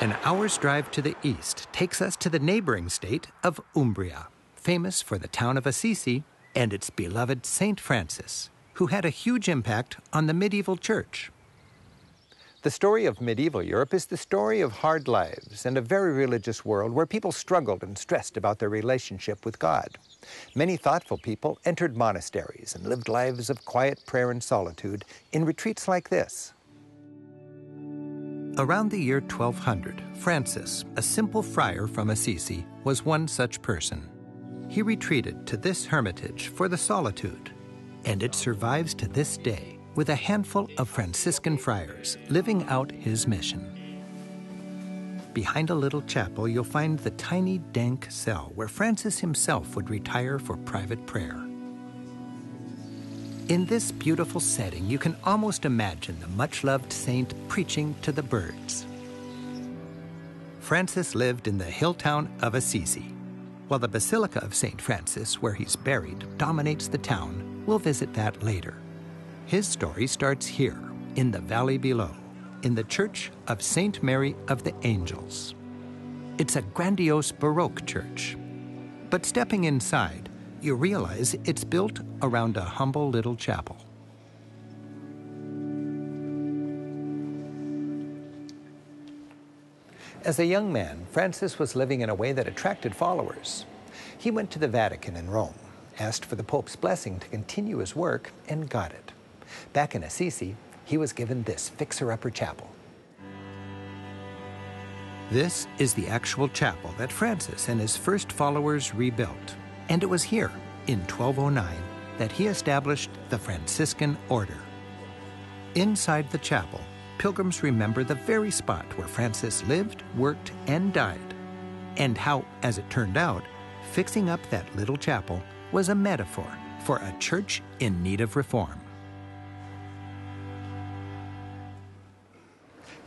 An hour's drive to the east takes us to the neighboring state of Umbria, famous for the town of Assisi and its beloved St. Francis, who had a huge impact on the medieval church. The story of medieval Europe is the story of hard lives and a very religious world where people struggled and stressed about their relationship with God. Many thoughtful people entered monasteries and lived lives of quiet prayer and solitude in retreats like this. Around the year 1200, Francis, a simple friar from Assisi, was one such person. He retreated to this hermitage for the solitude, and it survives to this day with a handful of Franciscan friars living out his mission. Behind a little chapel, you'll find the tiny, dank cell where Francis himself would retire for private prayer. In this beautiful setting, you can almost imagine the much loved saint preaching to the birds. Francis lived in the hill town of Assisi. While the Basilica of St. Francis, where he's buried, dominates the town, we'll visit that later. His story starts here, in the valley below, in the Church of St. Mary of the Angels. It's a grandiose Baroque church. But stepping inside, you realize it's built around a humble little chapel. As a young man, Francis was living in a way that attracted followers. He went to the Vatican in Rome, asked for the Pope's blessing to continue his work, and got it. Back in Assisi, he was given this fixer-upper chapel. This is the actual chapel that Francis and his first followers rebuilt. And it was here, in 1209, that he established the Franciscan order. Inside the chapel, pilgrims remember the very spot where Francis lived, worked, and died, and how, as it turned out, fixing up that little chapel was a metaphor for a church in need of reform.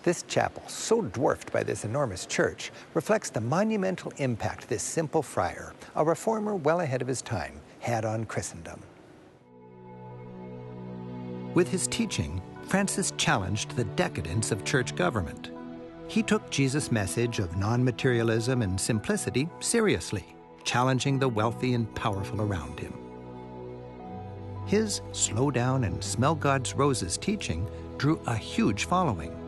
This chapel, so dwarfed by this enormous church, reflects the monumental impact this simple friar, a reformer well ahead of his time, had on Christendom. With his teaching, Francis challenged the decadence of church government. He took Jesus' message of non materialism and simplicity seriously, challenging the wealthy and powerful around him. His slow down and smell God's roses teaching drew a huge following.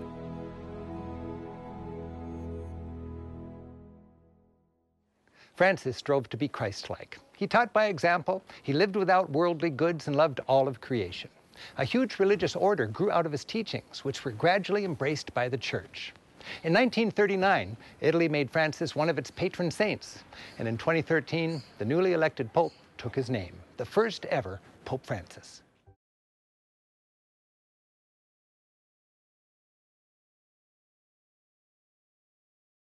Francis strove to be Christ like. He taught by example, he lived without worldly goods, and loved all of creation. A huge religious order grew out of his teachings, which were gradually embraced by the church. In 1939, Italy made Francis one of its patron saints, and in 2013, the newly elected pope took his name, the first ever Pope Francis.